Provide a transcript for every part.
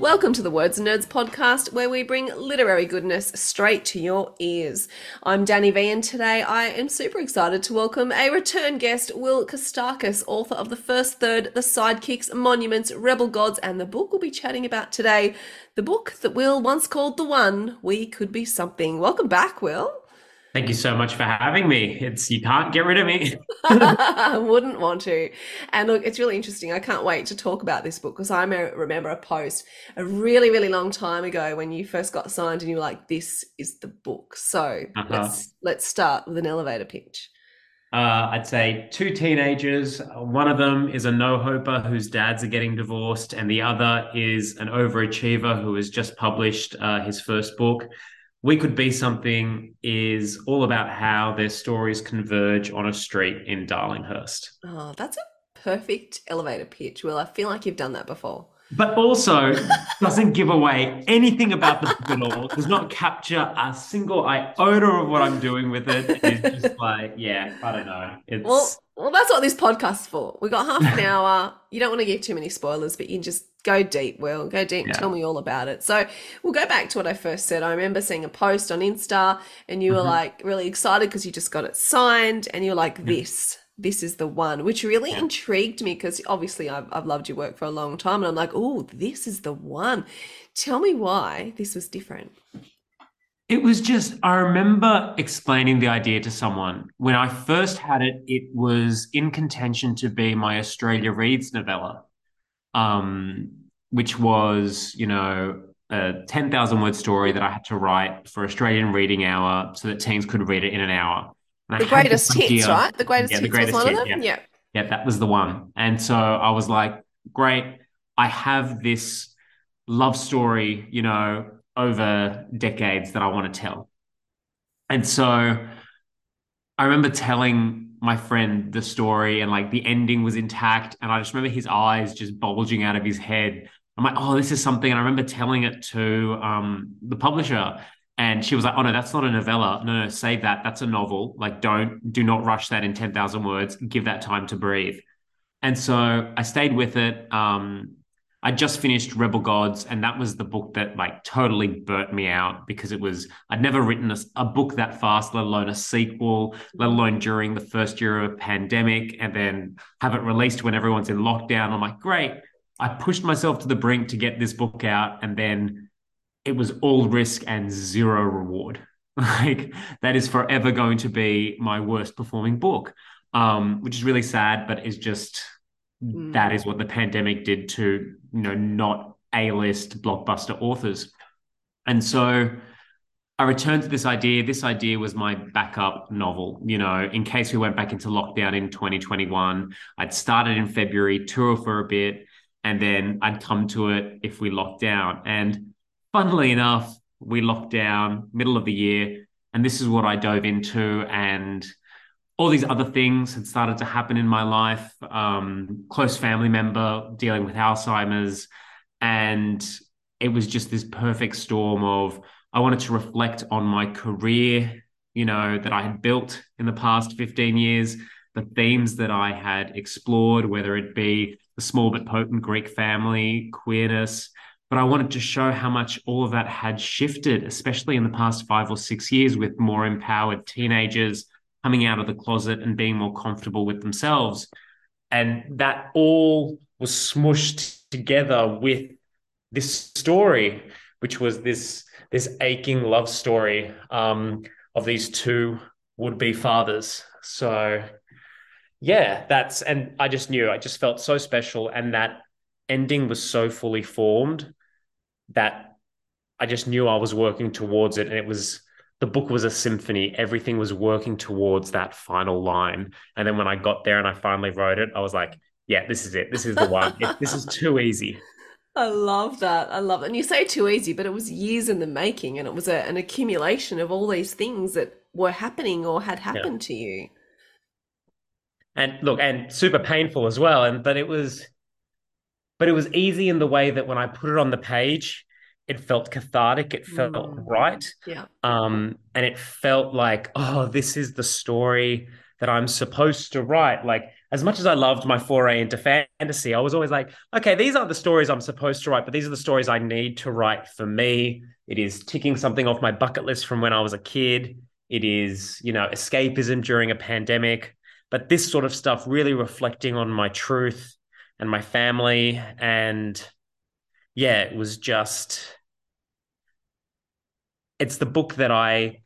Welcome to the Words and Nerds podcast, where we bring literary goodness straight to your ears. I'm Dani Vee, and today I am super excited to welcome a return guest, Will Kostakis, author of The First Third, The Sidekicks, Monuments, Rebel Gods, and the book we'll be chatting about today, the book that Will once called The One We Could Be Something. Welcome back, Will. Thank you so much for having me. It's you can't get rid of me. I wouldn't want to. And look, it's really interesting. I can't wait to talk about this book because I remember a post a really, really long time ago when you first got signed and you were like, "This is the book." So uh-huh. let's let's start with an elevator pitch. Uh, I'd say two teenagers. One of them is a no hoper whose dads are getting divorced, and the other is an overachiever who has just published uh, his first book we Could Be Something is all about how their stories converge on a street in Darlinghurst. Oh, that's a perfect elevator pitch. Well, I feel like you've done that before. But also doesn't give away anything about the book at all. Does not capture a single iota of what I'm doing with it. It's just like, yeah, I don't know. It's well, well, that's what this podcast's for. We got half an hour. You don't want to give too many spoilers, but you can just go deep, Will. Go deep. Yeah. Tell me all about it. So we'll go back to what I first said. I remember seeing a post on Insta and you were mm-hmm. like really excited because you just got it signed and you're like, this, this is the one, which really yeah. intrigued me because obviously I've, I've loved your work for a long time. And I'm like, oh, this is the one. Tell me why this was different. It was just, I remember explaining the idea to someone. When I first had it, it was in contention to be my Australia Reads novella um, which was, you know, a 10,000 word story that I had to write for Australian Reading Hour so that teens could read it in an hour. The greatest hits, right? The greatest yeah, hits the greatest was one hit, of them? Yeah. yeah. Yeah, that was the one. And so I was like, great, I have this love story, you know, over decades that I want to tell. And so I remember telling my friend the story and like the ending was intact. And I just remember his eyes just bulging out of his head. I'm like, oh, this is something. And I remember telling it to um, the publisher. And she was like, oh, no, that's not a novella. No, no, save that. That's a novel. Like, don't, do not rush that in 10,000 words. Give that time to breathe. And so I stayed with it. Um, I just finished Rebel Gods, and that was the book that like totally burnt me out because it was I'd never written a, a, book that fast, let alone a sequel, let alone during the first year of a pandemic, and then have it released when everyone's in lockdown. I'm like, great. I pushed myself to the brink to get this book out, and then it was all risk and zero reward. like that is forever going to be my worst performing book, um, which is really sad, but is just Mm. That is what the pandemic did to, you know, not A-list blockbuster authors. And so I returned to this idea. This idea was my backup novel, you know, in case we went back into lockdown in 2021. I'd started in February, tour for a bit, and then I'd come to it if we locked down. And funnily enough, we locked down middle of the year. And this is what I dove into. And all these other things had started to happen in my life. Um, close family member dealing with Alzheimer's, and it was just this perfect storm of I wanted to reflect on my career, you know, that I had built in the past 15 years, the themes that I had explored, whether it be the small but potent Greek family, queerness. But I wanted to show how much all of that had shifted, especially in the past five or six years with more empowered teenagers coming out of the closet and being more comfortable with themselves. And that all was smushed together with this story, which was this this aching love story um, of these two would-be fathers. So yeah, that's and I just knew I just felt so special, and that ending was so fully formed that I just knew I was working towards it, and it was the book was a symphony. Everything was working towards that final line, and then when I got there and I finally wrote it, I was like, "Yeah, this is it. This is the one. This is too easy." I love that. I love it. And you say too easy, but it was years in the making, and it was a, an accumulation of all these things that were happening or had happened yeah. to you and look and super painful as well and but it was but it was easy in the way that when i put it on the page it felt cathartic it felt mm. right. Yeah. Um and it felt like oh this is the story that i'm supposed to write. Like as much as i loved my foray into fantasy i was always like okay these aren't the stories i'm supposed to write but these are the stories i need to write for me. It is ticking something off my bucket list from when i was a kid. It is you know escapism during a pandemic. But this sort of stuff really reflecting on my truth and my family and yeah it was just it's the book that i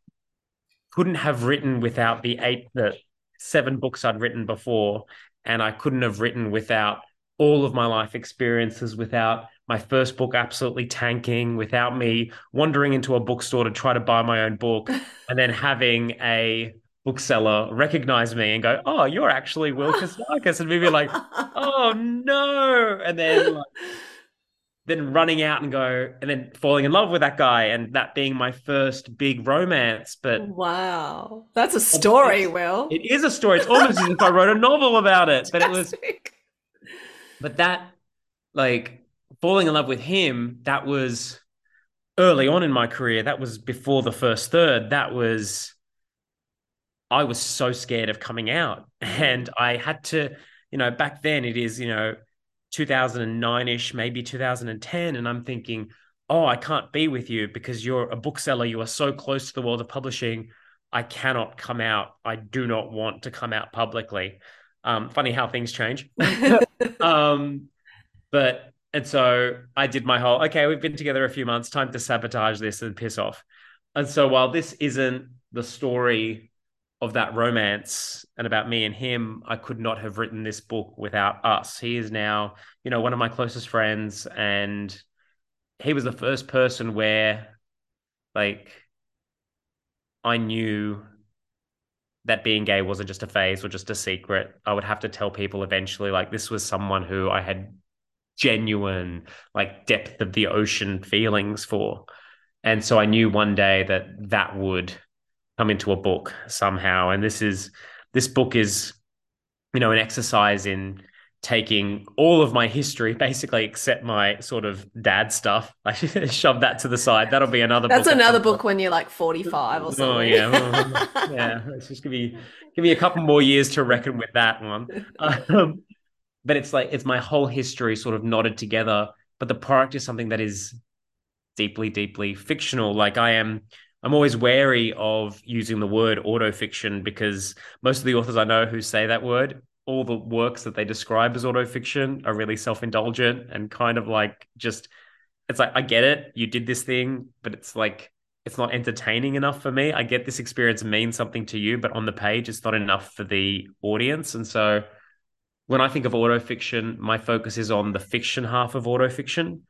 couldn't have written without the eight the seven books i'd written before and i couldn't have written without all of my life experiences without my first book absolutely tanking without me wandering into a bookstore to try to buy my own book and then having a bookseller recognize me and go, "Oh, you're actually Will Kostakis," and maybe like, "Oh no!" and then like, then running out and go, and then falling in love with that guy, and that being my first big romance. But wow, that's a story. Will it is a story. It's almost as if I wrote a novel about it. But it was, but that like falling in love with him, that was early on in my career. That was before the first third. That was I was so scared of coming out. And I had to, you know, back then it is, you know, 2009 ish, maybe 2010. And I'm thinking, oh, I can't be with you because you're a bookseller. You are so close to the world of publishing. I cannot come out. I do not want to come out publicly. Um, funny how things change. um, but, and so I did my whole, okay, we've been together a few months, time to sabotage this and piss off. And so while this isn't the story of that romance and about me and him, I could not have written this book without us. He is now, you know, one of my closest friends, and he was the first person where, like, I knew that being gay wasn't just a phase or just a secret. I would have to tell people eventually, like, this was someone who I had genuine, like, depth of the ocean feelings for. And so I knew one day that that would come into a book somehow. And this is this book is, you know, an exercise in taking all of my history, basically, except my sort of dad stuff. I shove that to the side. That'll be another. Book. That's book another book when you're like 45 or oh, something. Oh yeah, yeah. Let's just give me give me a couple more years to reckon with that one. Um, but it's like it's my whole history sort of knotted together. But the product is something that is deeply, deeply fictional. Like I am I'm always wary of using the word autofiction because most of the authors I know who say that word, all the works that they describe as autofiction are really self indulgent and kind of like just, it's like, I get it. You did this thing, but it's like, it's not entertaining enough for me. I get this experience means something to you, but on the page, it's not enough for the audience. And so when I think of autofiction, my focus is on the fiction half of autofiction.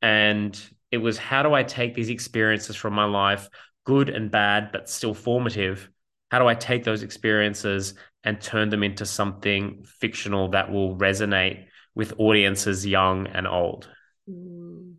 And it was how do I take these experiences from my life, good and bad, but still formative. How do I take those experiences and turn them into something fictional that will resonate with audiences young and old? Mm.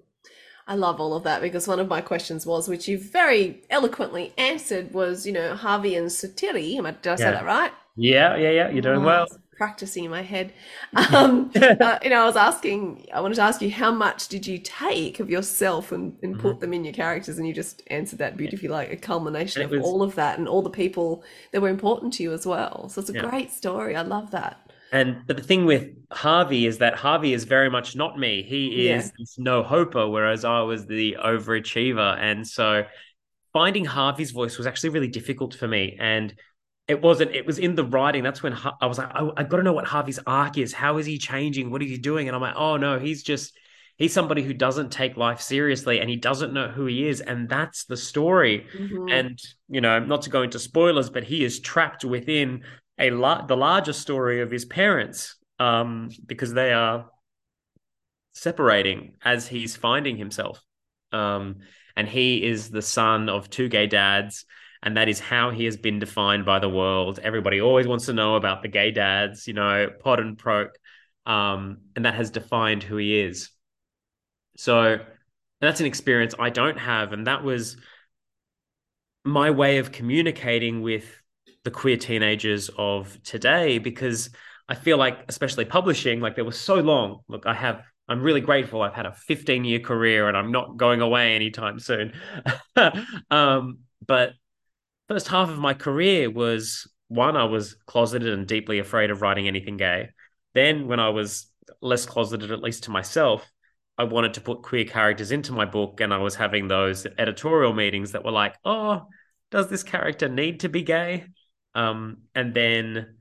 I love all of that because one of my questions was, which you very eloquently answered, was, you know, Harvey and Sotiri. Did I say yeah. that right? Yeah, yeah, yeah. You're doing oh, well practicing in my head. Um, uh, you know, I was asking, I wanted to ask you, how much did you take of yourself and, and put mm-hmm. them in your characters? And you just answered that beautifully, like a culmination of was, all of that and all the people that were important to you as well. So it's a yeah. great story. I love that. And but the thing with Harvey is that Harvey is very much not me. He is yeah. this no hoper, whereas I was the overachiever. And so finding Harvey's voice was actually really difficult for me. And it wasn't it was in the writing. That's when i was like I, I got to know what harvey's arc is. How is he changing? What is he doing? And i'm like oh no he's just he's somebody who doesn't take life seriously and he doesn't know who he is. And that's the story. Mm-hmm. and you know not to go into spoilers but he is trapped within a la- the larger story of his parents um, because they are separating as he's finding himself. Um, and he is the son of two gay dads, and that is how he has been defined by the world. Everybody always wants to know about the gay dads, you know, Pod and Proke, um, and that has defined who he is. So that's an experience I don't have, and that was my way of communicating with the queer teenagers of today because I feel like, especially publishing, like there was so long. Look, I have, I'm really grateful. I've had a 15 year career and I'm not going away anytime soon. um, but first half of my career was one, I was closeted and deeply afraid of writing anything gay. Then, when I was less closeted, at least to myself, I wanted to put queer characters into my book, and I was having those editorial meetings that were like, "Oh, does this character need to be gay?" Um, and then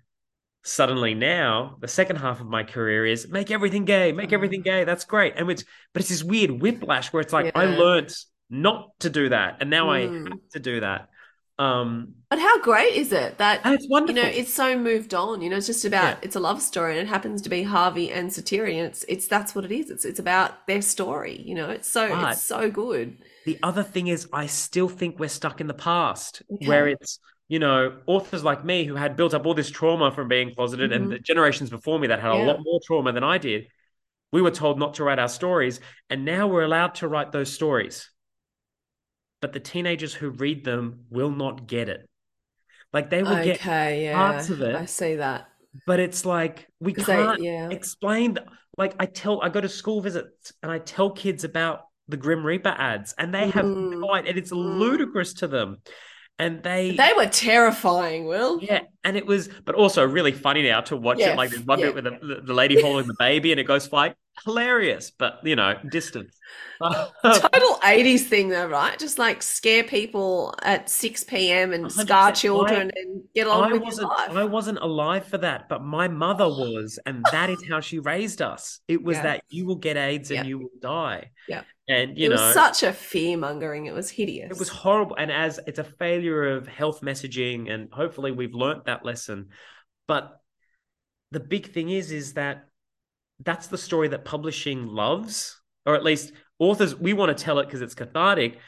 suddenly now the second half of my career is make everything gay, make everything gay. That's great, and it's but it's this weird whiplash where it's like yeah. I learned not to do that, and now mm. I have to do that. Um, but how great is it that it's wonderful. You know, it's so moved on. You know, it's just about yeah. it's a love story, and it happens to be Harvey and Sotiri, and it's it's that's what it is. It's it's about their story. You know, it's so but it's so good. The other thing is, I still think we're stuck in the past, okay. where it's you know authors like me who had built up all this trauma from being closeted, mm-hmm. and the generations before me that had yeah. a lot more trauma than I did. We were told not to write our stories, and now we're allowed to write those stories but the teenagers who read them will not get it. Like they will okay, get yeah, parts of it. I see that. But it's like we can't they, yeah. explain. Like I tell, I go to school visits and I tell kids about the Grim Reaper ads, and they have mm. no idea, and it's mm. ludicrous to them. And they they were terrifying, Will. Yeah, and it was, but also really funny now to watch yeah, it. Like there's one yeah. bit with the, the lady holding the baby, and it goes flying. Hilarious, but you know, distance. Total 80s thing though, right? Just like scare people at 6 p.m. and scar children I, and get on I with wasn't, life. I wasn't alive for that, but my mother was, and that is how she raised us. It was yeah. that you will get AIDS and yeah. you will die. Yeah. And you it know, was such a fear mongering. It was hideous. It was horrible. And as it's a failure of health messaging, and hopefully we've learnt that lesson. But the big thing is, is that that's the story that publishing loves, or at least authors, we want to tell it because it's cathartic.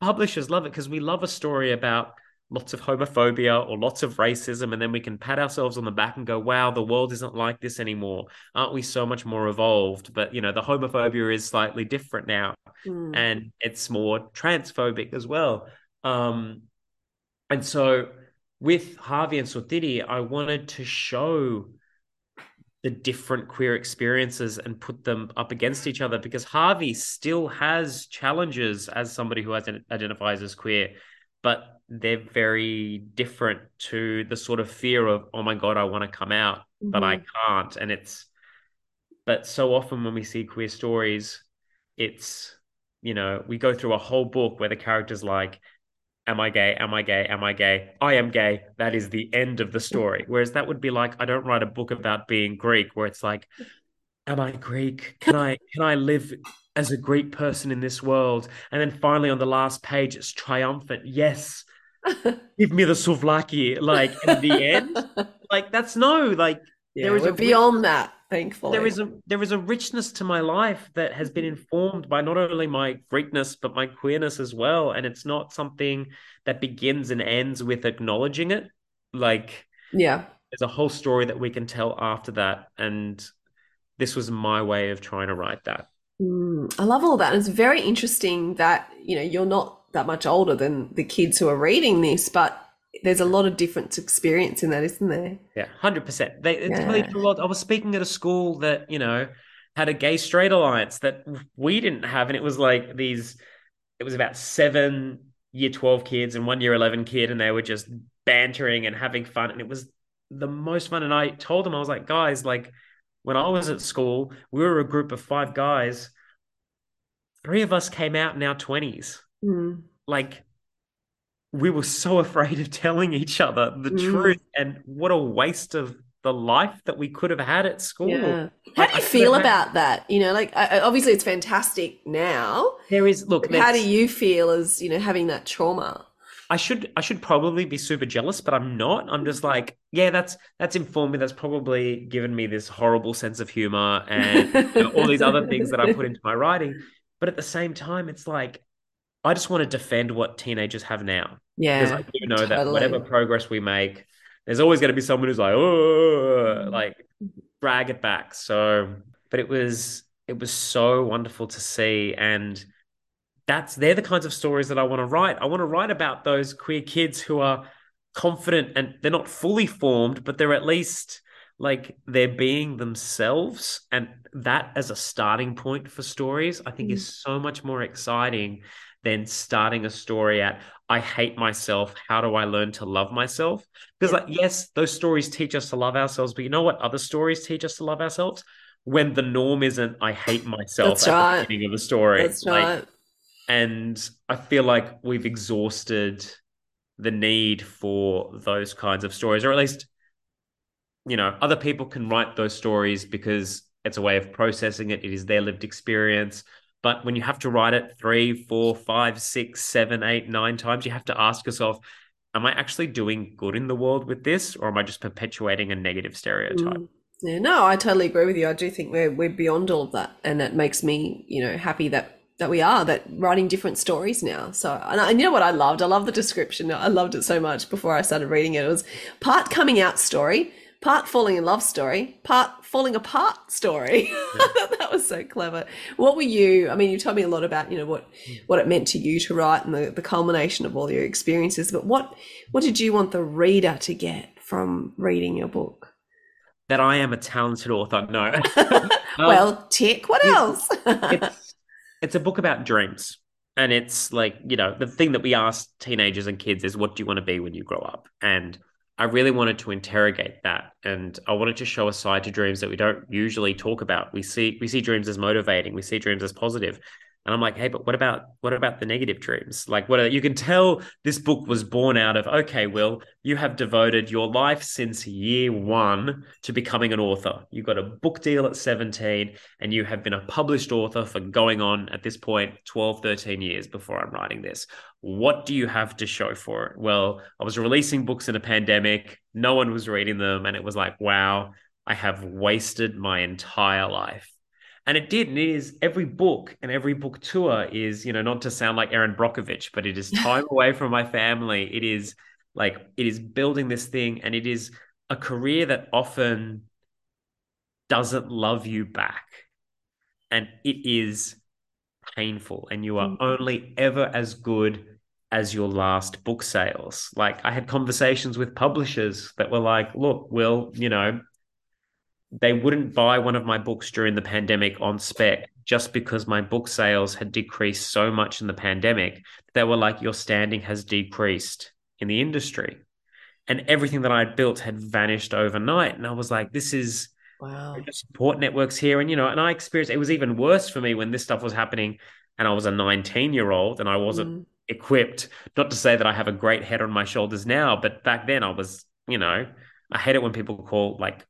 Publishers love it because we love a story about lots of homophobia or lots of racism, and then we can pat ourselves on the back and go, "Wow, the world isn't like this anymore. Aren't we so much more evolved?" But you know, the homophobia is slightly different now, mm. and it's more transphobic as well. Um, and so, with Harvey and Sotiri, I wanted to show the different queer experiences and put them up against each other because Harvey still has challenges as somebody who identifies as queer, but they're very different to the sort of fear of, oh my God, I want to come out, mm-hmm. but I mm-hmm. can't. And it's, but so often when we see queer stories, it's, you know, we go through a whole book where the character's like, am I gay? Am I gay? Am I gay? I am gay. That is the end of the story. Whereas that would be like, I don't write a book about being Greek where it's like, am I Greek? Can I can I live as a Greek person in this world? And then finally on the last page, it's triumphant. Yes. Give me the souvlaki. Like in the end. Like that's no, like yeah, there is we're a beyond that thankfully. There is a there is a richness to my life that has been informed by not only my Greekness but my queerness as well, and it's not something that begins and ends with acknowledging it. Like, yeah, there's a whole story that we can tell after that, and this was my way of trying to write that. Mm, I love all that. It's very interesting that you know you're not that much older than the kids who are reading this, but there's a lot of different experience in that, isn't there? Yeah, hundred percent. They yeah. a lot. I was speaking at a school that you know had a gay straight alliance that we didn't have, and it was like these. It was about seven year twelve kids and one year eleven kid, and they were just bantering and having fun, and it was the most fun. And I told them, I was like, guys, like when I was at school, we were a group of five guys. Three of us came out in our twenties. Mm. Like we were so afraid of telling each other the mm. truth and what a waste of the life that we could have had at school. Yeah. How do you feel about that? You know, like obviously it's fantastic now. There is look. How do you feel as you know having that trauma? I should I should probably be super jealous, but I'm not. I'm just like, yeah, that's that's informed me. That's probably given me this horrible sense of humor and you know, all these other things that I put into my writing. But at the same time, it's like I just want to defend what teenagers have now. Yeah. Because I do know that whatever progress we make, there's always going to be someone who's like, oh, like drag it back. So, but it was it was so wonderful to see and that's they're the kinds of stories that I want to write. I want to write about those queer kids who are confident and they're not fully formed, but they're at least like they're being themselves. And that as a starting point for stories, I think Mm. is so much more exciting than starting a story at I hate myself. How do I learn to love myself? Because Yeah. like yes, those stories teach us to love ourselves, but you know what other stories teach us to love ourselves? When the norm isn't I hate myself That's at right. the beginning of the story. That's Like, right. and I feel like we've exhausted the need for those kinds of stories, or at least, you know, other people can write those stories because it's a way of processing it. It is their lived experience. But when you have to write it three, four, five, six, seven, eight, nine times, you have to ask yourself, am I actually doing good in the world with this, or am I just perpetuating a negative stereotype? Mm. Yeah, no, I totally agree with you. I do think we're we're beyond all of that, and that makes me, you know, happy that that we are that writing different stories now. So, and, I, and you know what I loved? I love the description. I loved it so much before I started reading it. It was part coming out story, part falling in love story, part falling apart story. Thought that was so clever. What were you? I mean, you told me a lot about you know what what it meant to you to write and the, the culmination of all your experiences. But what what did you want the reader to get from reading your book? That I am a talented author. No. Um, well, tick. What else? it's it's a book about dreams and it's like you know the thing that we ask teenagers and kids is what do you want to be when you grow up and i really wanted to interrogate that and i wanted to show a side to dreams that we don't usually talk about. We see we see dreams as motivating. We see dreams as positive and i'm like hey but what about what about the negative dreams? Like what are, you can tell this book was born out of okay will you have devoted your life since year one to becoming an author. You got a book deal at 17 and you have been a published author for going on at this point 12 13 years before i'm writing this. What do you have to show for it? Well i was releasing books in a pandemic. No one was reading them. And it was like wow i have wasted my entire life and it did and it is every book and every book tour is you know not to sound like Erin Brockovich but it is time away from my family. It is like it is building this thing and it is a career that often doesn't love you back. And it is painful and you are Mm. only ever as good as your last book sales. Like i had conversations with publishers that were like look will you know they wouldn't buy one of my books during the pandemic on spec just because my book sales had decreased so much in the pandemic. They were like your standing has decreased in the industry. And everything that i'd built had vanished overnight. And i was like this is wow. support networks here. And you know and i experienced it was even worse for me when this stuff was happening and i was a 19 year old and i wasn't Mm. equipped. Not to say that i have a great head on my shoulders now but back then i was you know i hate it when people call like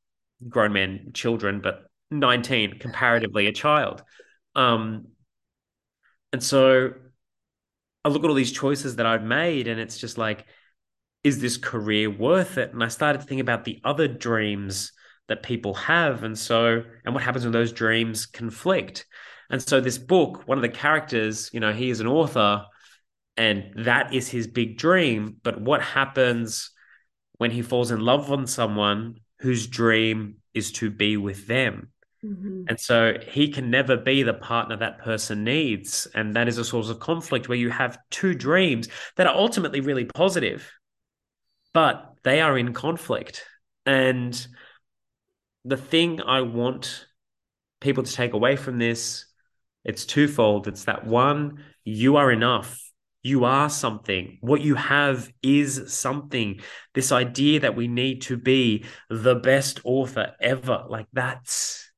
grown men children but 19 comparatively a child. Um and so i look at all these choices that i've made and it's just like is this career worth it? And i started to think about the other dreams that people have. And so and what happens when those dreams conflict? And so this book one of the characters you know he is an author and that is his big dream. But what happens when he falls in love with someone whose dream is to be with them Mhm. and so he can never be the partner that person needs and that is a source of conflict where you have two dreams that are ultimately really positive but they are in conflict and the thing I want people to take away from this, it's twofold. It's that one, you are enough. You are something. What you have is something. This idea that we need to be the best author ever, like that's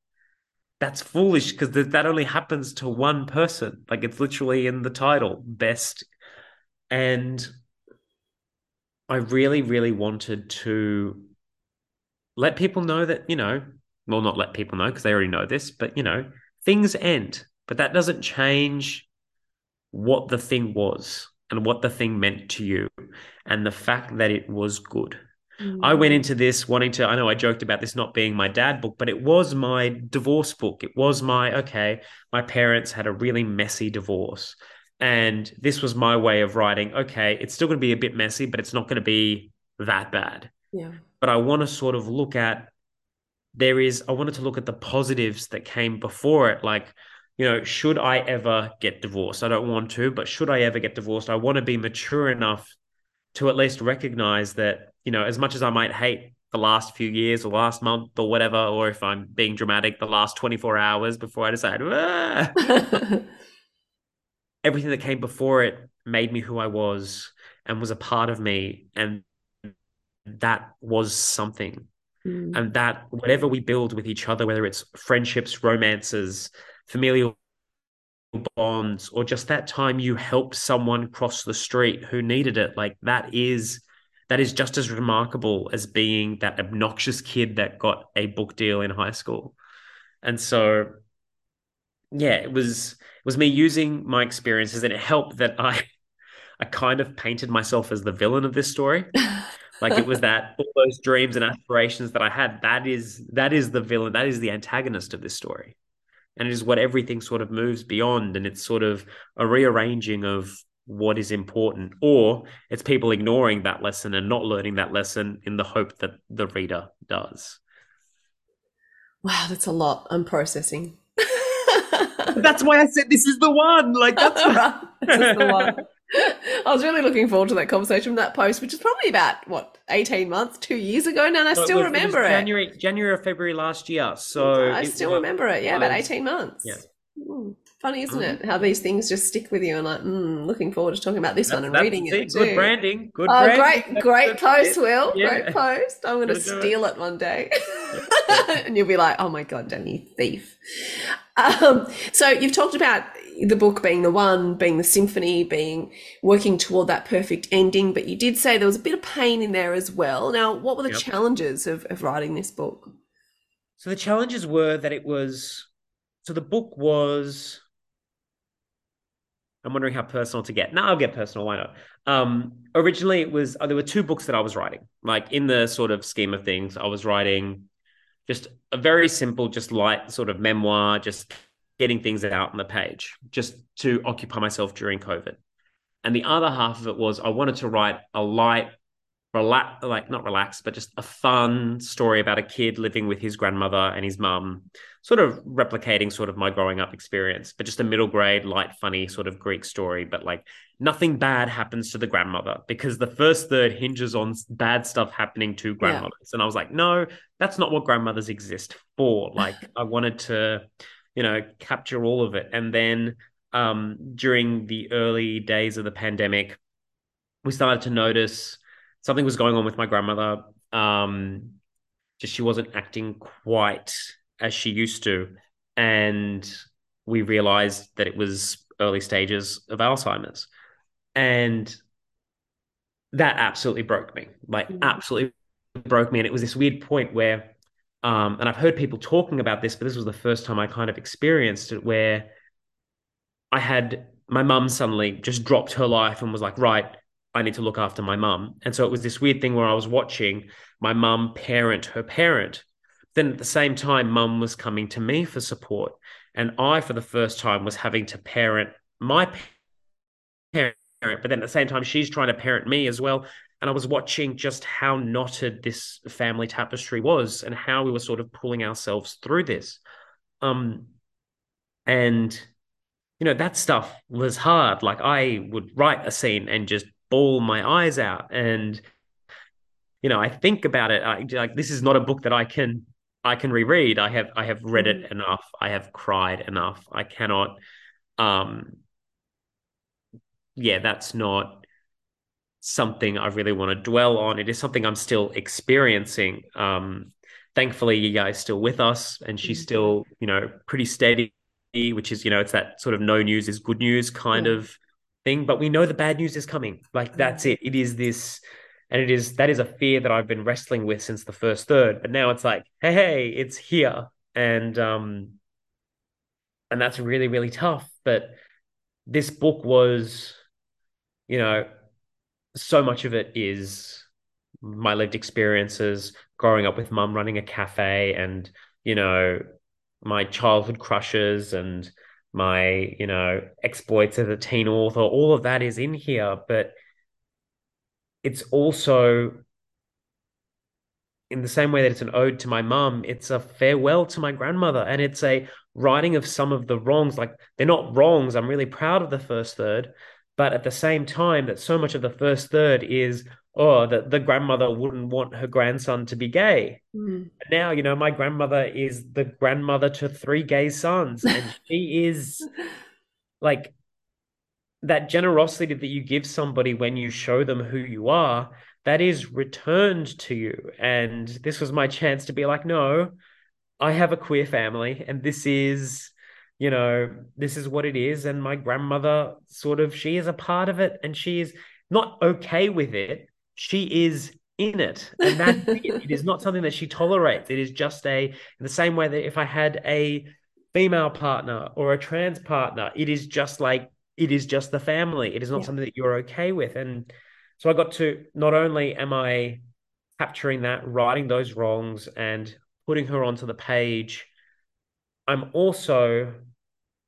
that's foolish because th- that only happens to one person. Like it's literally in the title, best. And I really, really wanted to let people know that, you know, well, not let people know because they already know this, but, you know, things end, but that doesn't change what the thing was. and what the thing meant to you and the fact that it was good. Mm. I went into this wanting to, I know I joked about this not being my dad book, but it was my divorce book. It was my, okay, my parents had a really messy divorce. And this was my way of writing, okay, it's still going to be a bit messy, but it's not going to be that bad. Yeah. But I want to sort of look at, there is, I wanted to look at the positives that came before it. Like, you know, should I ever get divorced? I don't want to, but should I ever get divorced? I want to be mature enough to at least recognize that, you know, as much as I might hate the last few years or last month or whatever, or if I'm being dramatic, the last 24 hours before I decide, ah, everything that came before it made me who I was and was a part of me. And that was something. Mm. And that whatever we build with each other, whether it's friendships, romances, familial bonds or just that time you helped someone cross the street who needed it. Like that is that is just as remarkable as being that obnoxious kid that got a book deal in high school. And so yeah it was it was me using my experiences and it helped that i i kind of painted myself as the villain of this story. Like it was that all those dreams and aspirations that i had that is that is the villain that is the antagonist of this story and it is what everything sort of moves beyond and it's sort of a rearranging of what is important or it's people ignoring that lesson and not learning that lesson in the hope that the reader does. Wow that's a lot. I'm processing. That's why i said this is the one. Like that's this is the one I was really looking forward to that conversation from that post, which is probably about what eighteen months, two years ago now, and I so still it was, remember it, January, January or February last year. So I still remember it. Yeah, about eighteen months. Yeah. Mm, funny, isn't mm-hmm. it? How these things just stick with you, and like, mm, looking forward to talking about this one and reading it. Good branding. Good. Oh, branding. great, great post, Will. Yeah. Great post. I'm going to steal it. it one day, and you'll be like, "Oh my god, Dani, thief." Um, so you've talked about the book being the one, being the symphony, being working toward that perfect ending. But you did say there was a bit of pain in there as well. Now, what were the yep. challenges of, of writing this book? So the challenges were that it was so the book was I'm wondering how personal to get. Now I'll get personal. Why not? Um, originally, it was uh, there were two books that I was writing. Like in the sort of scheme of things, I was writing just a very simple, just light sort of memoir, just getting things out on the page just to occupy myself during COVID. And the other half of it was I wanted to write a light, relax, like not relax, but just a fun story about a kid living with his grandmother and his mum, sort of replicating sort of my growing up experience, but just a middle grade, light, funny sort of Greek story. But like nothing bad happens to the grandmother because the first third hinges on bad stuff happening to grandmothers. Yeah. And I was like, no, that's not what grandmothers exist for. Like I wanted to you know, capture all of it. And then um, during the early days of the pandemic, we started to notice something was going on with my grandmother. Um, just she wasn't acting quite as she used to. And we realized that it was early stages of Alzheimer's. And that absolutely broke me, like, mm-hmm. absolutely broke me. And it was this weird point where um, and I've heard people talking about this, but this was the first time I kind of experienced it where I had my mum suddenly just dropped her life and was like, right, I need to look after my mum. And so it was this weird thing where I was watching my mum parent her parent. Then at the same time, mum was coming to me for support. And I, for the first time, was having to parent my parent. But then at the same time, she's trying to parent me as well and I was watching just how knotted this family tapestry was and how we were sort of pulling ourselves through this. Um, and you know that stuff was hard. Like I would write a scene and just bawl my eyes out, and you know I think about it. I, like this is not a book that I can I can reread. I have I have read it mm. enough. I have cried enough. I cannot. Um, yeah, that's not something I really want to dwell on. It is something I'm still experiencing. Um, thankfully, you guys still with us, and she's mm-hmm. still, you know, pretty steady. Which is, you know, it's that sort of no news is good news kind yeah. of thing. But we know the bad news is coming. Like that's it. It is this, and it is that is a fear that I've been wrestling with since the first third. But now it's like, hey, hey, it's here, and um, and that's really really tough. But this book was you know, so much of it is my lived experiences growing up with mum running a cafe and, you know, my childhood crushes and my, you know, exploits as a teen author. All of that is in here, but it's also in the same way that it's an ode to my mum, it's a farewell to my grandmother. And it's a writing of some of the wrongs. Like they're not wrongs. I'm really proud of the first third. But at the same time, that so much of the first third is, oh, that the grandmother wouldn't want her grandson to be gay. Mm. Now, you know, my grandmother is the grandmother to three gay sons. And she is like that generosity that you give somebody when you show them who you are that is returned to you. And this was my chance to be like, no, I have a queer family, and this is, you know, this is what it is. And my grandmother, sort of, she is a part of it, and she is not okay with it. She is in it. And that it is not something that she tolerates. It is just a, in the same way that if I had a female partner or a trans partner, it is just like, it is just the family. It is not yeah. something that you're okay with. And so I got to not only am I capturing that, righting those wrongs, and putting her onto the page, I'm also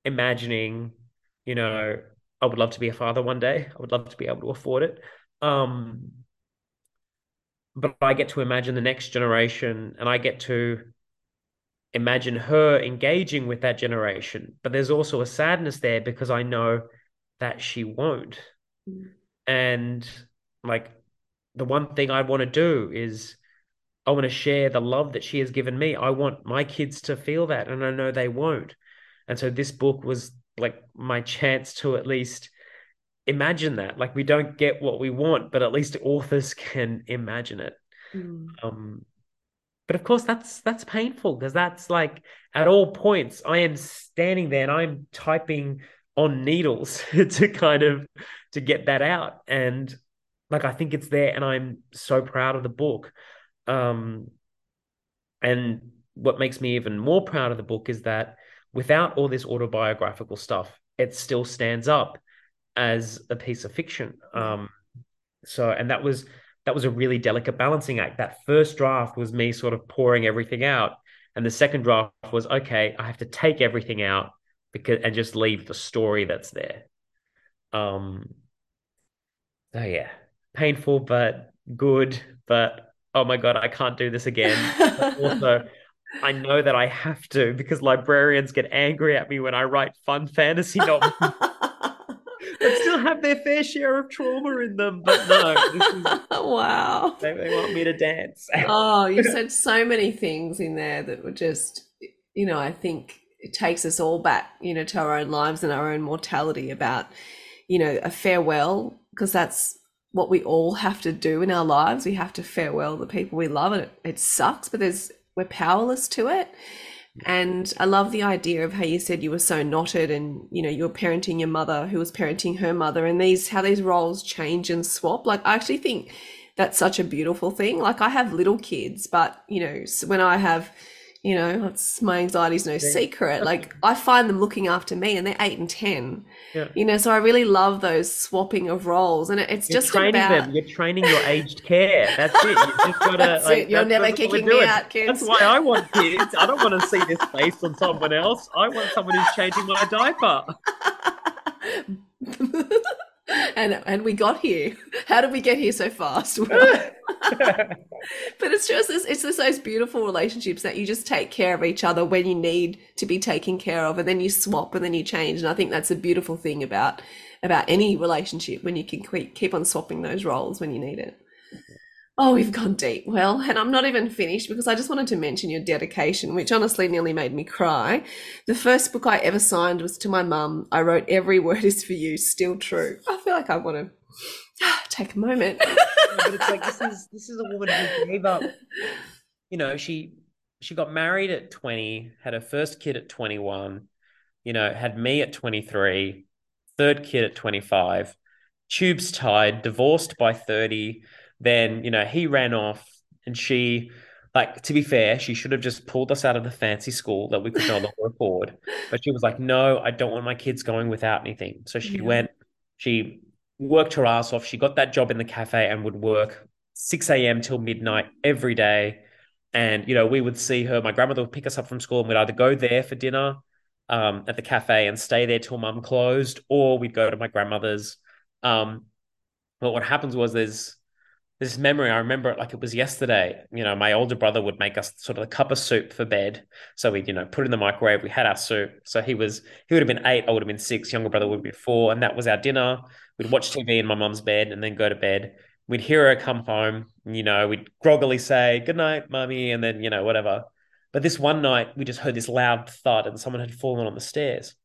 imagining, you know, I would love to be a father one day. I would love to be able to afford it. Um, but I get to imagine the next generation and I get to imagine her engaging with that generation. But there's also a sadness there because I know that she won't. Mm. And like the one thing I want to do is I want to share the love that she has given me. I want my kids to feel that, and I know they won't. And so this book was like my chance to at least imagine that. Like we don't get what we want, but at least authors can imagine it. Mm. Um, but of course, that's that's painful because that's like at all points I am standing there and I'm typing on needles to kind of to get that out and like I think it's there, and I'm so proud of the book. Um, and what makes me even more proud of the book is that without all this autobiographical stuff, it still stands up as a piece of fiction. Um, so, and that was that was a really delicate balancing act. That first draft was me sort of pouring everything out, and the second draft was okay. I have to take everything out because and just leave the story that's there. Um. Oh yeah, painful but good but oh my god i can't do this again also i know that i have to because librarians get angry at me when i write fun fantasy novels. That still have their fair share of trauma in them but no is, wow. They, they want me to dance. Oh you said so many things in there that were just you know i think it takes us all back you know to our own lives and our own mortality about you know a farewell because that's what we all have to do in our lives. We have to farewell the people we love, and it, it sucks, but there's we're powerless to it. And I love the idea of how you said you were so knotted, and you know you were parenting your mother, who was parenting her mother, and these how these roles change and swap. Like I actually think that's such a beautiful thing. Like I have little kids, but you know when I have you know it's my anxiety's no secret. Like i find them looking after me and they're eight and ten. Yeah. you know so i really love those swapping of roles and it's you're just training about... them you're training your aged care. That's it. You just gotta that's like, it. you're never kicking me out kids. That's why i want kids. I don't want to see this face on someone else. I want someone who's changing my diaper and and we got here. How did we get here so fast? but it's just it's, it's just those beautiful relationships that you just take care of each other when you need to be taken care of, and then you swap and then you change. And I think that's a beautiful thing about about any relationship when you can keep on swapping those roles when you need it. Oh, we've gone deep. Well, and I'm not even finished because I just wanted to mention your dedication, which honestly nearly made me cry. The first book I ever signed was to my mum. I wrote Every Word is for You, still true. I feel like I want to take a moment. yeah, but it's like this is this is a woman who gave up. You know, she she got married at 20, had her first kid at 21, you know, had me at 23, third kid at 25, tubes tied, divorced by 30 then you know he ran off and she like to be fair she should have just pulled us out of the fancy school that we could no longer afford but she was like no i don't want my kids going without anything so she yeah. went she worked her ass off. She got that job in the cafe and would work 6 a.m. till midnight every day. And, you know, we would see her. My grandmother would pick us up from school and we'd either go there for dinner um, at the cafe and stay there till mum closed, or we'd go to my grandmother's. Um, but what happens was there's this memory. I remember it like it was yesterday. You know, my older brother would make us sort of a cup of soup for bed. So we'd, you know, put in the microwave. We had our soup. So he was, he would have been eight. I would have been six. Younger brother would be four. And that was our dinner. We'd watch TV in my mum's bed and then go to bed. We'd hear her come home. You know, we'd groggily say, good night, mummy. And then, you know, whatever. But this one night, we just heard this loud thud and someone had fallen on the stairs.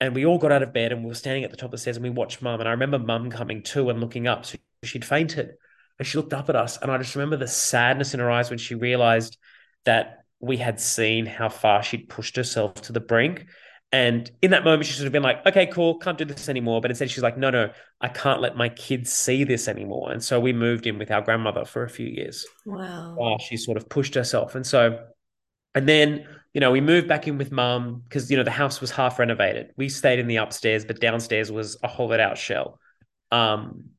And we all got out of bed and we were standing at the top of the stairs and we watched mum. And I remember mum coming to and looking up. So she'd fainted. And she looked up at us. And I just remember the sadness in her eyes when she realized that we had seen how far she'd pushed herself to the brink. And in that moment, she should have been like, okay, cool, can't do this anymore. But instead, she's like, no, no, I can't let my kids see this anymore. And so we moved in with our grandmother for a few years. Wow. While she sort of pushed herself. And so, and then, you know, we moved back in with mum because, you know, the house was half renovated. We stayed in the upstairs, but downstairs was a hollowed out shell. Um,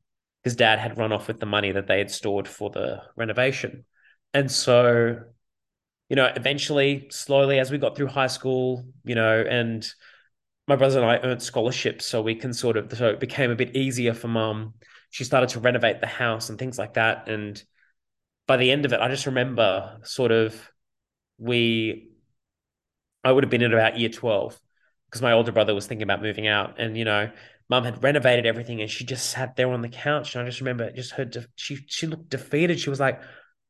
because dad had run off with the money that they had stored for the renovation. And so, you know, eventually, slowly, as we got through high school, you know, and my brothers and I earned scholarships, so we can sort of, so it became a bit easier for mum. She started to renovate the house and things like that. And by the end of it, I just remember sort of we, I would have been in about year 12 because my older brother was thinking about moving out. And, you know, mum had renovated everything and she just sat there on the couch. And I just remember just her, de- she, she looked defeated. She was like,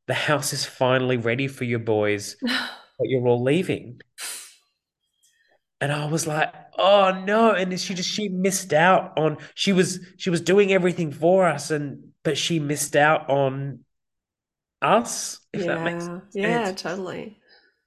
the house is finally ready for you boys, but you're all leaving. And I was like, oh no. And she just, she missed out on, she was, she was doing everything for us and, but she missed out on us, if yeah. that makes sense. Yeah, totally.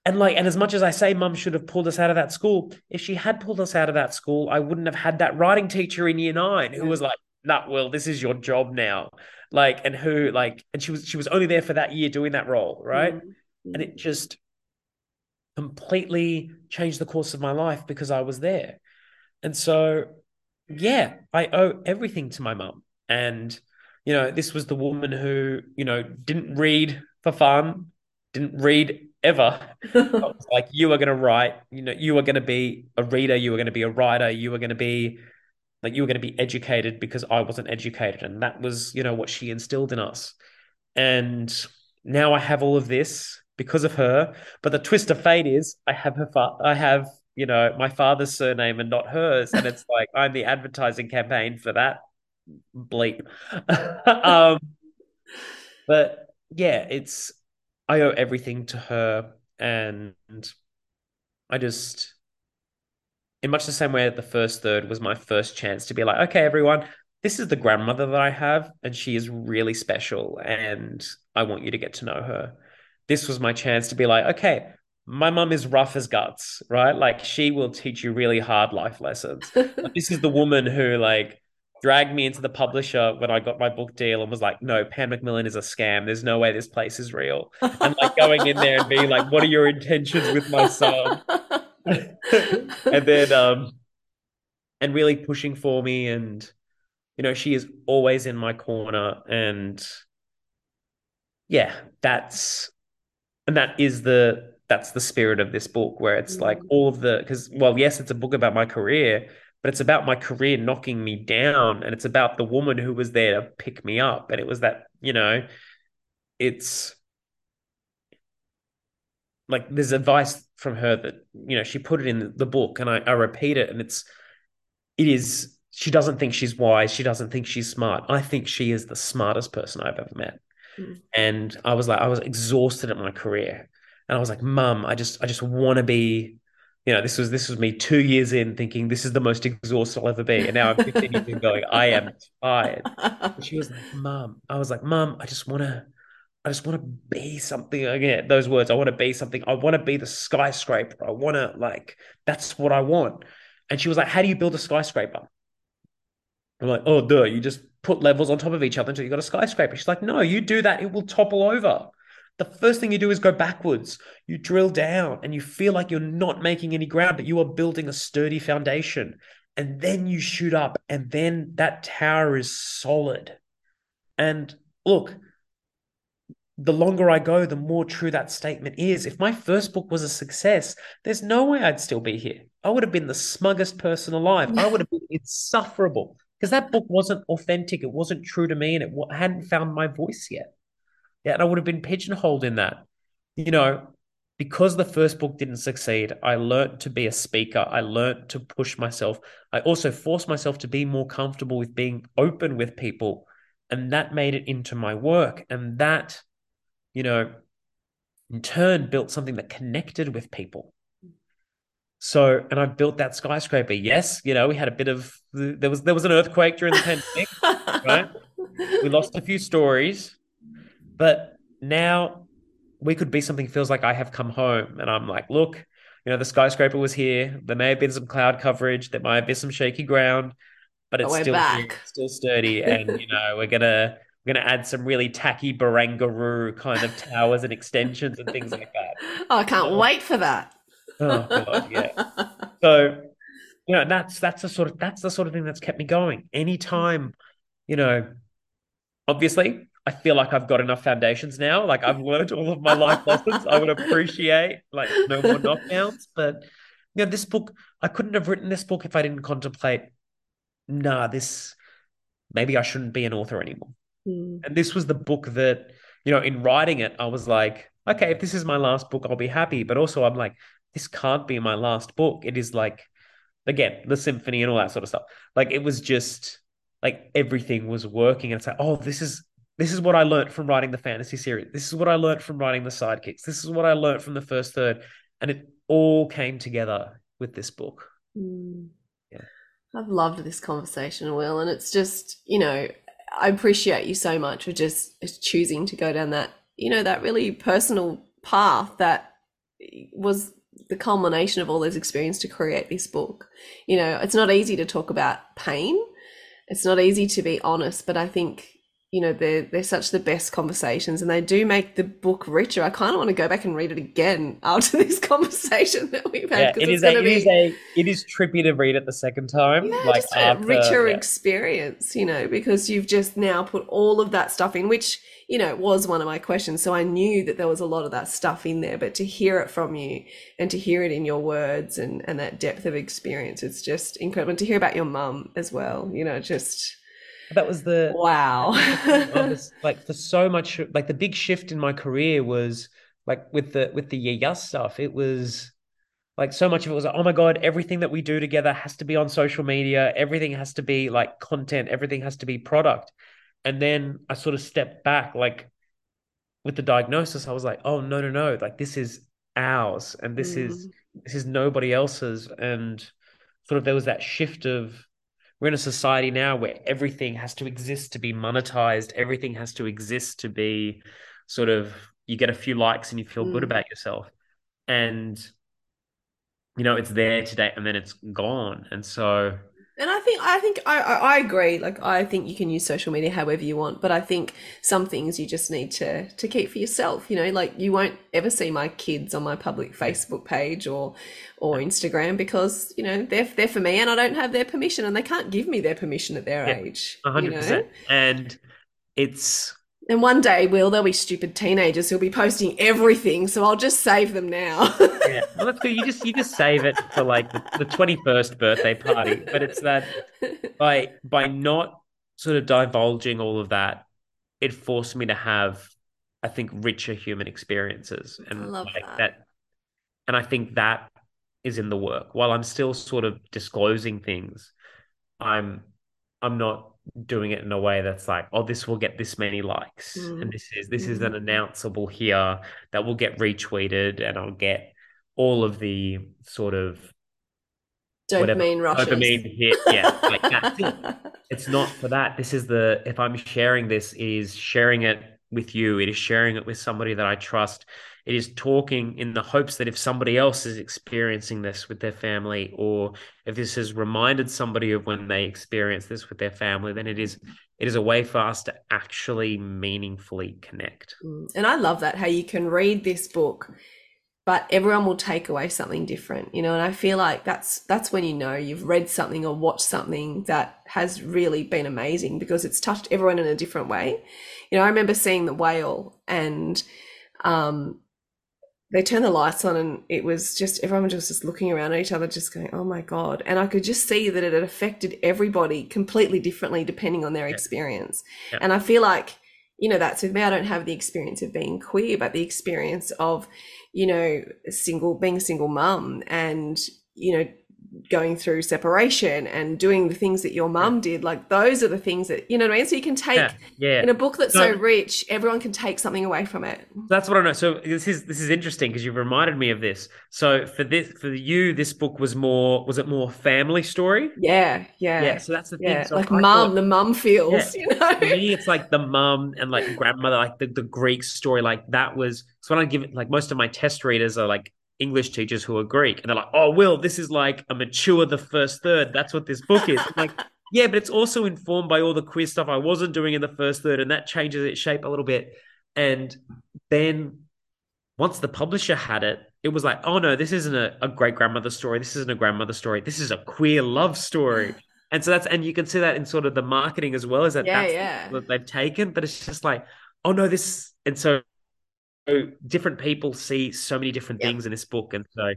And like, and as much as I say mum should have pulled us out of that school, if she had pulled us out of that school, I wouldn't have had that writing teacher in year nine who was like, nah, well, this is your job now. Like, and who like, and she was she was only there for that year doing that role, right? Mm-hmm. And it just completely changed the course of my life because I was there. And so, yeah, I owe everything to my mum. And, you know, this was the woman who, you know, didn't read for fun, didn't read ever. like, you are going to write, you know, you are going to be a reader, you are going to be a writer, you are going to be like, you were going to be educated because I wasn't educated. And that was, you know, what she instilled in us. And now I have all of this because of her. But the twist of fate is I have her, fa- I have, you know, my father's surname and not hers. And it's like, I'm the advertising campaign for that bleep. um, but yeah, it's, I owe everything to her. And I just, in much the same way that the first third was my first chance to be like, okay, everyone, this is the grandmother that I have, and she is really special, and I want you to get to know her. This was my chance to be like, okay, my mum is rough as guts, right? Like she will teach you really hard life lessons. this is the woman who like dragged me into the publisher when I got my book deal and was like, no, Pan Macmillan is a scam. There's no way this place is real. And like going in there and being like, what are your intentions with my son? and then um and really pushing for me and you know she is always in my corner and yeah that's and that is the that's the spirit of this book where it's mm. like all of the because well yes it's a book about my career but it's about my career knocking me down and it's about the woman who was there to pick me up and it was that you know it's like there's advice from her that you know she put it in the book and I, I repeat it and it's it is she doesn't think she's wise she doesn't think she's smart. I think she is the smartest person i've ever met. Mm. and i was like i was exhausted at my career. And i was like mum i just i just want to be you know this was this was me two years in thinking this is the most exhausted i'll ever be and now i'm 15 years in going i am tired and she was like mum i was like mum i just want to I just want to be something again. Those words, I want to be something. I want to be the skyscraper. I want to like that's what I want. And she was like, "How do you build a skyscraper?" I'm like, "Oh, duh! You just put levels on top of each other until you got a skyscraper." She's like, "No, you do that, it will topple over." The first thing you do is go backwards. You drill down and you feel like you're not making any ground, but you are building a sturdy foundation. and then you shoot up, and then that tower is solid. And look, the longer I go, the more true that statement is. If my first book was a success, there's no way I'd still be here. I would have been the smuggest person alive. I would have been insufferable because that book wasn't authentic. It wasn't true to me, and it hadn't found my voice yet. And I would have been pigeonholed in that. You know, because the first book didn't succeed, I learned to be a speaker. I learned to push myself. I also forced myself to be more comfortable with being open with people. And that made it into my work. And that you know, in turn built something that connected with people. So, and I built that skyscraper. Yes, you know, we had a bit of there was there was an earthquake during the pandemic, right? We lost a few stories, but now we could be something feels like I have come home, and I'm like, look, you know, the skyscraper was here. There may have been some cloud coverage. There might have been some shaky ground, but it's still here, still sturdy, and you know, we're gonna we're going to add some really tacky Barangaroo kind of towers and extensions and things like that. Oh, I can't so, wait for that. oh god, yeah. So, you know, that's that's the sort of that's the sort of thing that's kept me going. Anytime, you know, obviously, I feel like I've got enough foundations now. Like I've learned all of my life lessons. I would appreciate like no more knockdowns. But you know, this book, I couldn't have written this book if I didn't contemplate, nah, this maybe I shouldn't be an author anymore. Mm. And this was the book that, you know, in writing it, I was like, okay, if this is my last book, I'll be happy. But also, I'm like, this can't be my last book. It is like, again, the symphony and all that sort of stuff. Like, it was just like everything was working. And it's like, oh, this is this is what I learned from writing the fantasy series. This is what I learned from writing the sidekicks. This is what I learned from the first third. And it all came together with this book. Mm. Yeah. I've loved this conversation, Will. And it's just, you know, I appreciate you so much for just choosing to go down that, you know, that really personal path that was the culmination of all those experiences to create this book. You know, it's not easy to talk about pain. It's not easy to be honest, but I think you know they're they're such the best conversations and they do make the book richer. I kind of want to go back and read it again after this conversation that we've had yeah, it is a, be, it is a it is trippy to read it the second time yeah, like just after, a richer yeah. experience you know because you've just now put all of that stuff in which you know was one of my questions. So i knew that there was a lot of that stuff in there but to hear it from you and to hear it in your words and and that depth of experience it's just incredible. And to hear about your mum as well you know just that was the wow. Was, like for so much like the big shift in my career was like with the with the yeah stuff. It was like so much of it was like, oh my god everything that we do together has to be on social media. Everything has to be like content. Everything has to be product. And then i sort of stepped back like with the diagnosis i was like oh no no no. Like this is ours and this mm. is this is nobody else's. And sort of there was that shift of we're in a society now where everything has to exist to be monetized. Everything has to exist to be sort of you get a few likes and you feel mm. good about yourself. And you know it's there today and then it's gone. And so and I think I think I, I agree. Like I think you can use social media however you want, but I think some things you just need to to keep for yourself. You know, like you won't ever see my kids on my public Facebook page or or Instagram because you know they're they're for me and I don't have their permission and they can't give me their permission at their yeah, age. hundred percent. And it's and one day, Will, there'll be stupid teenagers who'll be posting everything. So I'll just save them now. yeah, well, that's good. You just you just save it for like the twenty first birthday party. But it's that by by not sort of divulging all of that, it forced me to have, I think, richer human experiences, and like that. that. And I think that is in the work. While I'm still sort of disclosing things, I'm I'm not doing it in a way that's like, oh, this will get this many likes, mm. and this is this mm. is an mm-hmm. announceable here that will get retweeted, and I'll get all of the sort of dopamine rushes. dopamine hit. Yeah, like it. It's not for that. This is the if I'm sharing this, is sharing it with you. It is sharing it with somebody that I trust. It is talking in the hopes that if somebody else is experiencing this with their family, or if this has reminded somebody of when they experience this with their family, then it is it is a way for us to actually meaningfully connect. Mm. And I love that how you can read this book but everyone will take away something different, you know. And I feel like that's that's when you know you've read something or watched something that has really been amazing because it's touched everyone in a different way. You know, I remember seeing the whale and um they turned the lights on and it was just everyone was just looking around at each other just going oh my god and i could just see that it had affected everybody completely differently depending on their Yeah. experience Yeah. and i feel like you know that's with me i don't have the experience of being queer but the experience of you know single being a single mum and you know going through separation and doing the things that your mum did like those are the things that you know what i mean so you can take Yeah, yeah. in a book that's so No. rich everyone can take something away from it That's what I know. So this is this is interesting because you've reminded me of this. So for this for you, this book was more was it more family story? yeah yeah Yeah. So that's the thing. Yeah, So like mum, the mum feels, you know. for me, it's like the mum and like grandmother, like the, the Greek story, like that was. So when I give it, like most of my test readers are like English teachers who are Greek, and they're like, "Oh, Will, this is like a mature the first third. That's what this book is." I'm like, yeah, but it's also informed by all the queer stuff I wasn't doing in the first third, and that changes its shape a little bit. And then once the publisher had it, it was like, oh no, this isn't a, a great grandmother story. This isn't a grandmother story. This is a queer love story. And so that's and you can see that in sort of the marketing as well as that Yeah, that's yeah. what they've taken. But it's just like, oh no, this and so different people see so many different Yeah. things in this book, and so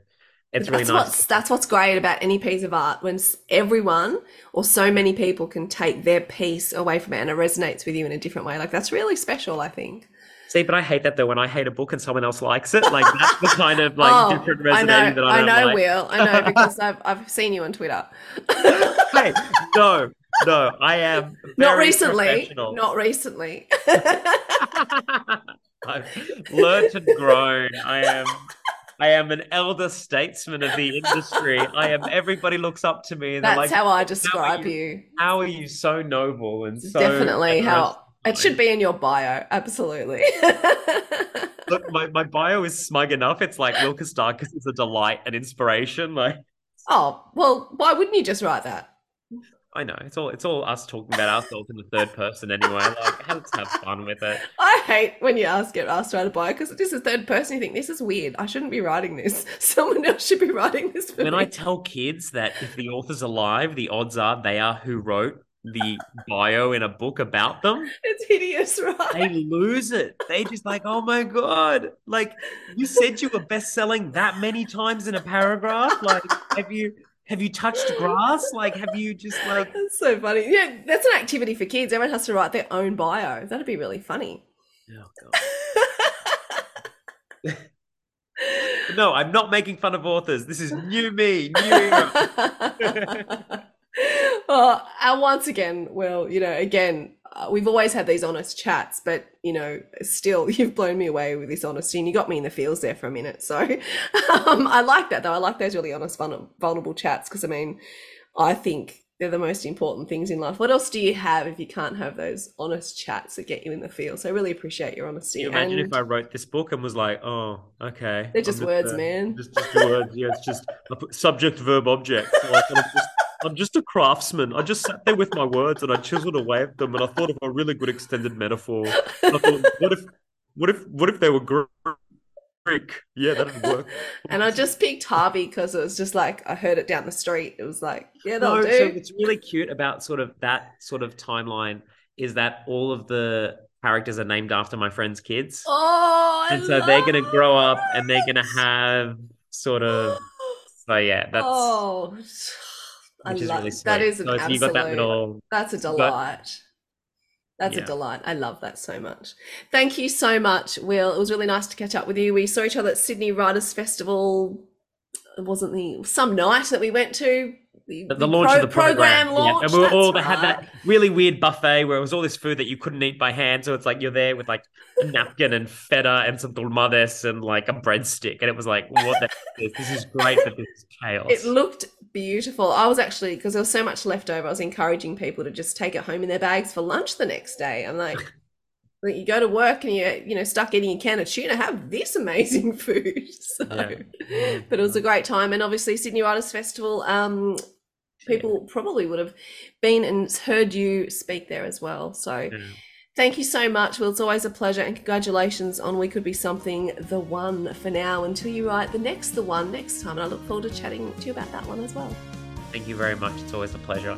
it's really that's nice. what's that's what's great about any piece of art when everyone or so many people can take their piece away from it and it resonates with you in a different way. Like that's really special, I think. See, but I hate that though. When I hate a book and someone else likes it, like that's the kind of like oh, different I resonating know, that I I know, like. Will, I know because I've I've seen you on Twitter. hey, no, no, I am not recently, not recently. I've learnt and grown. I am I am an elder statesman of the industry. I am everybody looks up to me and That's like, how I describe you- you. How are you so noble and so Definitely how it should be in your bio. Absolutely. Look, my, my bio is smug enough. It's like Will Kostakis is a delight and inspiration. Like oh well, why wouldn't you just write that? I know it's all it's all us talking about ourselves in the third person anyway. Like let's have fun with it. I hate when you ask get asked to write a bio because this is third person. You think this is weird. I shouldn't be writing this. Someone else should be writing this for When me. I tell kids that if the author's alive, the odds are they are who wrote the bio in a book about them. It's hideous, right? they lose it. They just like, oh my god! Like you said, you were best selling that many times in a paragraph. Like, have you have you touched grass? Like, have you just like? That's so funny. Yeah, that's an activity for kids. Everyone has to write their own bio. That'd be really funny. Oh god! No, I'm not making fun of authors. This is new me, new era. well, and once again, well, you know, again, uh, we've always had these honest chats, but you know, still, you've blown me away with this honesty, and you got me in the feels there for a minute. So, um, I like that though. I like those really honest, vulnerable chats because I mean, I think they're the most important things in life. What else do you have if you can't have those honest chats that get you in the feel? So, I really appreciate your honesty. You imagine and if I wrote this book and was like, oh, okay. they're just I'm words, man. Just, just words. Yeah, it's just subject, verb, object. So I kind of just, I'm just a craftsman. I just sat there with my words and I chiseled away at them, and I thought of a really good extended metaphor. And I thought, what if, what if, what if they were Greek? Yeah, that'd work. And I just picked Harvey because it was just like I heard it down the street. It was like, yeah, they'll No, do. so what's really cute about sort of that sort of timeline is that all of the characters are named after my friends' kids. oh, I and so they're going to grow up and they're going to have sort of so yeah that's oh, I love really that. Is an so absolute. that little That's a delight. That's a delight. I love that so much. Thank you so much, Will. It was really nice to catch up with you. We saw each other at Sydney Writers Festival. It wasn't the some night that we went to. The, the, the launch of the program, launch. Yeah. and we were all they that's had that really weird buffet where it was all this food that you couldn't eat by hand so it's like you're there with like a napkin and feta and some dolmades and like a breadstick and it was like what the is this? this is great but this is chaos It looked beautiful. I was actually because there was so much left over. I was encouraging people to just take it home in their bags for lunch the next day. I'm like, like, you go to work and you're you know stuck eating a can of tuna. Have this amazing food. So, Yeah. but it was a great time, and obviously Sydney Writers Festival. Um, people probably would have been and heard you speak there as well. So. Yeah. Thank you so much. Well, it's always a pleasure, and congratulations on We Could Be Something, the one for now, until you write the next, the one next time. And I look forward to chatting to you about that one as well. Thank you very much. It's always a pleasure.